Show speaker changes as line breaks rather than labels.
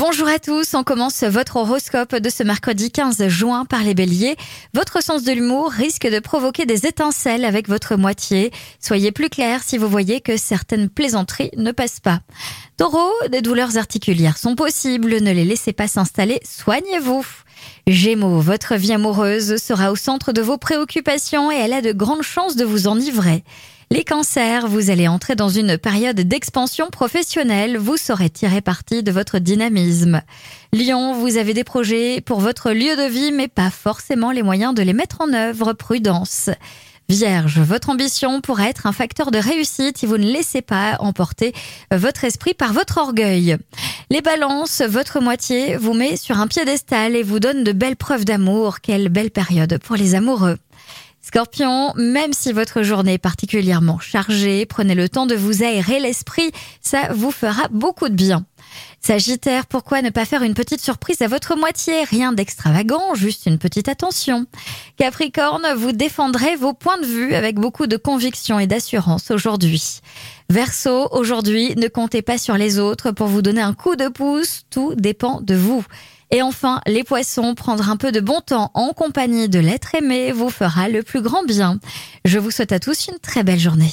Bonjour à tous, on commence votre horoscope de ce mercredi 15 juin par les béliers. Votre sens de l'humour risque de provoquer des étincelles avec votre moitié. Soyez plus clair si vous voyez que certaines plaisanteries ne passent pas. Taureau, des douleurs articulaires sont possibles, ne les laissez pas s'installer, soignez-vous. Gémeaux, votre vie amoureuse sera au centre de vos préoccupations et elle a de grandes chances de vous enivrer. Les cancers, vous allez entrer dans une période d'expansion professionnelle, vous saurez tirer parti de votre dynamisme. Lion, vous avez des projets pour votre lieu de vie, mais pas forcément les moyens de les mettre en œuvre, prudence. Vierge, votre ambition pourrait être un facteur de réussite si vous ne laissez pas emporter votre esprit par votre orgueil. Les balances, votre moitié vous met sur un piédestal et vous donne de belles preuves d'amour. Quelle belle période pour les amoureux. Scorpion, même si votre journée est particulièrement chargée, prenez le temps de vous aérer l'esprit, ça vous fera beaucoup de bien. Sagittaire, pourquoi ne pas faire une petite surprise à votre moitié? Rien d'extravagant, juste une petite attention. Capricorne, vous défendrez vos points de vue avec beaucoup de conviction et d'assurance aujourd'hui. Verseau, aujourd'hui, ne comptez pas sur les autres pour vous donner un coup de pouce, tout dépend de vous. Et enfin, les poissons, prendre un peu de bon temps en compagnie de l'être aimé vous fera le plus grand bien. Je vous souhaite à tous une très belle journée.